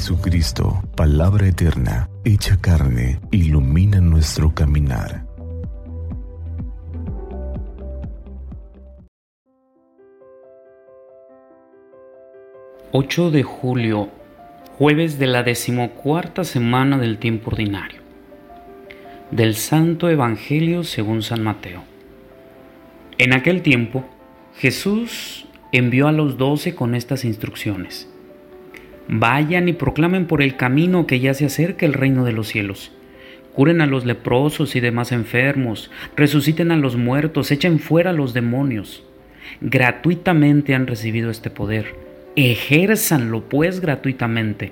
Jesucristo, palabra eterna, hecha carne, ilumina nuestro caminar. ...8 de julio... ...jueves de la decimocuarta semana del tiempo ordinario... ...del Santo Evangelio según San Mateo... En aquel tiempo... ...Jesús envió a los doce con estas instrucciones... Vayan y proclamen por el camino que ya se acerca el reino de los cielos. Curen a los leprosos y demás enfermos, resuciten a los muertos, echen fuera a los demonios. Gratuitamente han recibido este poder. Ejérzanlo pues gratuitamente.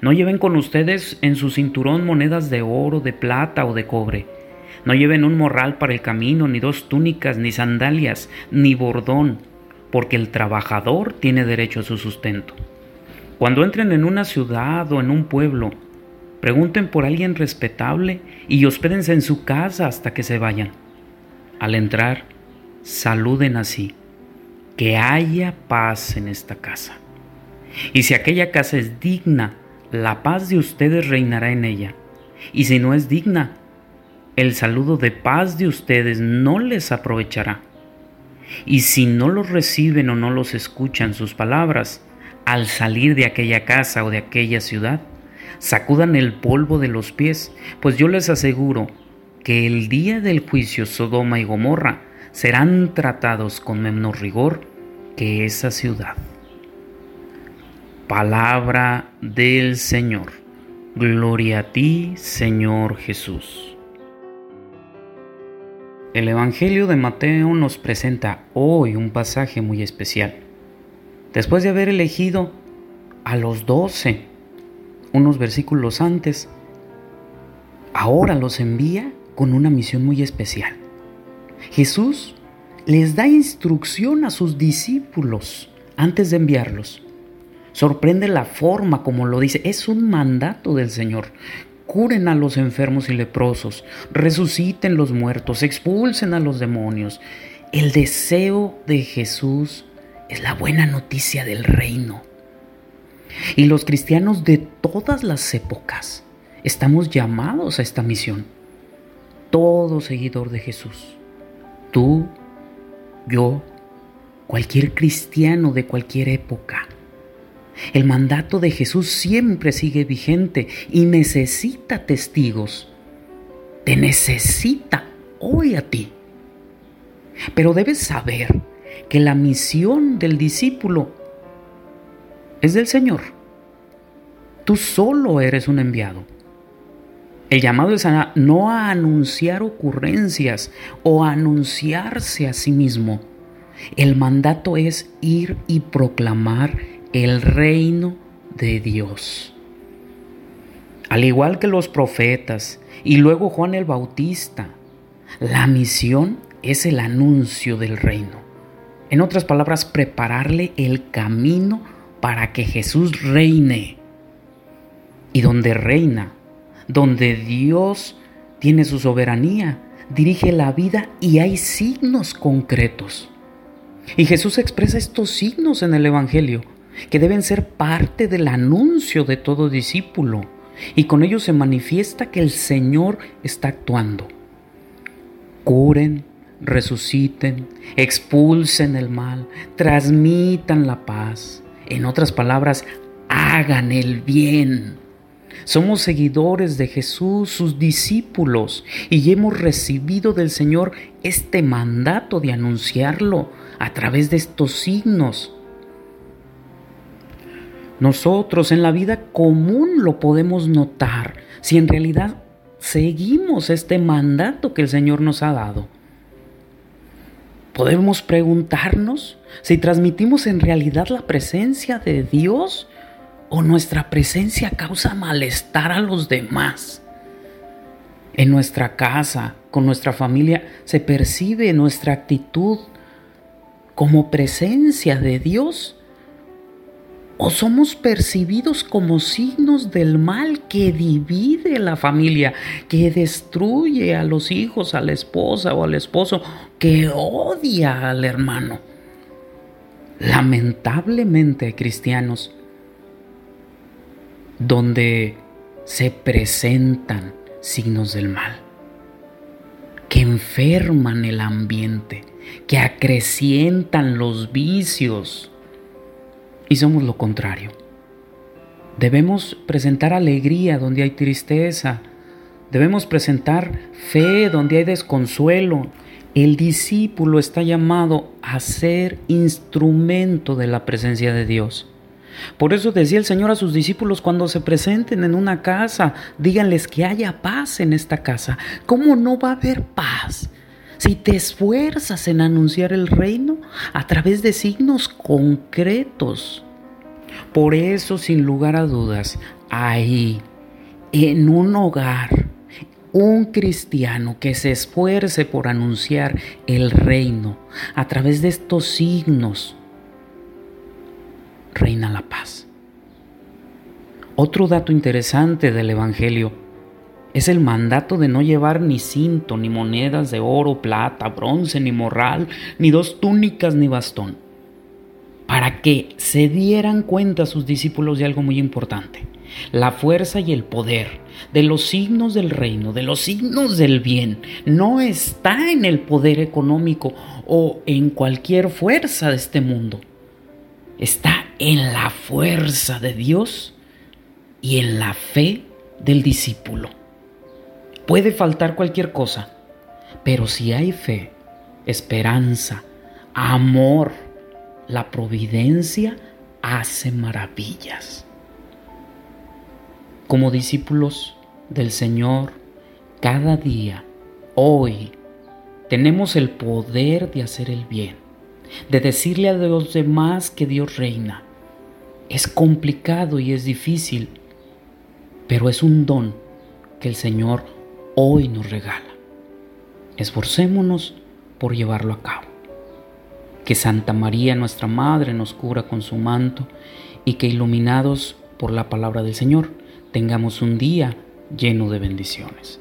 No lleven con ustedes en su cinturón monedas de oro, de plata o de cobre. No lleven un morral para el camino, ni dos túnicas, ni sandalias, ni bordón, porque el trabajador tiene derecho a su sustento. Cuando entren en una ciudad o en un pueblo, pregunten por alguien respetable y hospédense en su casa hasta que se vayan. Al entrar, saluden así, que haya paz en esta casa. Y si aquella casa es digna, la paz de ustedes reinará en ella. Y si no es digna, el saludo de paz de ustedes no les aprovechará. Y si no los reciben o no los escuchan sus palabras, al salir de aquella casa o de aquella ciudad, sacudan el polvo de los pies, pues yo les aseguro que el día del juicio Sodoma y Gomorra serán tratados con menor rigor que esa ciudad. Palabra del Señor. Gloria a ti, Señor Jesús. El Evangelio de Mateo nos presenta hoy un pasaje muy especial después de haber elegido a los doce, unos versículos antes, ahora los envía con una misión muy especial. Jesús les da instrucción a sus discípulos antes de enviarlos. Sorprende la forma como lo dice. Es un mandato del Señor. Curen a los enfermos y leprosos, resuciten los muertos, expulsen a los demonios. El deseo de Jesús es la buena noticia del reino. Y los cristianos de todas las épocas estamos llamados a esta misión. Todo seguidor de Jesús, tú, yo, cualquier cristiano de cualquier época. El mandato de Jesús siempre sigue vigente y necesita testigos. Te necesita hoy a ti. Pero debes saber que la misión del discípulo es del Señor. Tú solo eres un enviado. El llamado es a no a anunciar ocurrencias o a anunciarse a sí mismo. El mandato es ir y proclamar el reino de Dios. Al igual que los profetas y luego Juan el Bautista, la misión es el anuncio del reino. En otras palabras, prepararle el camino para que Jesús reine. Y donde reina, donde Dios tiene su soberanía, dirige la vida y hay signos concretos. Y Jesús expresa estos signos en el Evangelio, que deben ser parte del anuncio de todo discípulo. Y con ellos se manifiesta que el Señor está actuando. Curen, resuciten, expulsen el mal, transmitan la paz. En otras palabras, hagan el bien. Somos seguidores de Jesús, sus discípulos, y hemos recibido del Señor este mandato de anunciarlo a través de estos signos. Nosotros en la vida común lo podemos notar si en realidad seguimos este mandato que el Señor nos ha dado. Podemos preguntarnos si transmitimos en realidad la presencia de Dios o nuestra presencia causa malestar a los demás. En nuestra casa, con nuestra familia, se percibe nuestra actitud como presencia de Dios o somos percibidos como signos del mal que divide la familia, que destruye a los hijos, a la esposa o al esposo, que odia al hermano. Lamentablemente cristianos donde se presentan signos del mal, que enferman el ambiente, que acrecientan los vicios. Y somos lo contrario. Debemos presentar alegría donde hay tristeza. Debemos presentar fe donde hay desconsuelo. El discípulo está llamado a ser instrumento de la presencia de Dios. Por eso decía el Señor a sus discípulos cuando se presenten en una casa, díganles que haya paz en esta casa. ¿Cómo no va a haber paz? Si te esfuerzas en anunciar el reino a través de signos concretos. Por eso, sin lugar a dudas, ahí, en un hogar, un cristiano que se esfuerce por anunciar el reino a través de estos signos, reina la paz. Otro dato interesante del Evangelio es el mandato de no llevar ni cinto, ni monedas de oro, plata, bronce, ni morral, ni dos túnicas, ni bastón, para que se dieran cuenta sus discípulos de algo muy importante, la fuerza y el poder de los signos del reino, de los signos del bien, no está en el poder económico o en cualquier fuerza de este mundo, está en la fuerza de Dios y en la fe del discípulo. Puede faltar cualquier cosa, pero si hay fe, esperanza, amor, la providencia hace maravillas. Como discípulos del Señor, cada día, hoy, tenemos el poder de hacer el bien de decirle a los demás que Dios reina. Es complicado y es difícil, pero es un don que el Señor hoy nos regala. Esforcémonos por llevarlo a cabo. Que Santa María, nuestra Madre, nos cubra con su manto y que iluminados por la palabra del Señor tengamos un día lleno de bendiciones.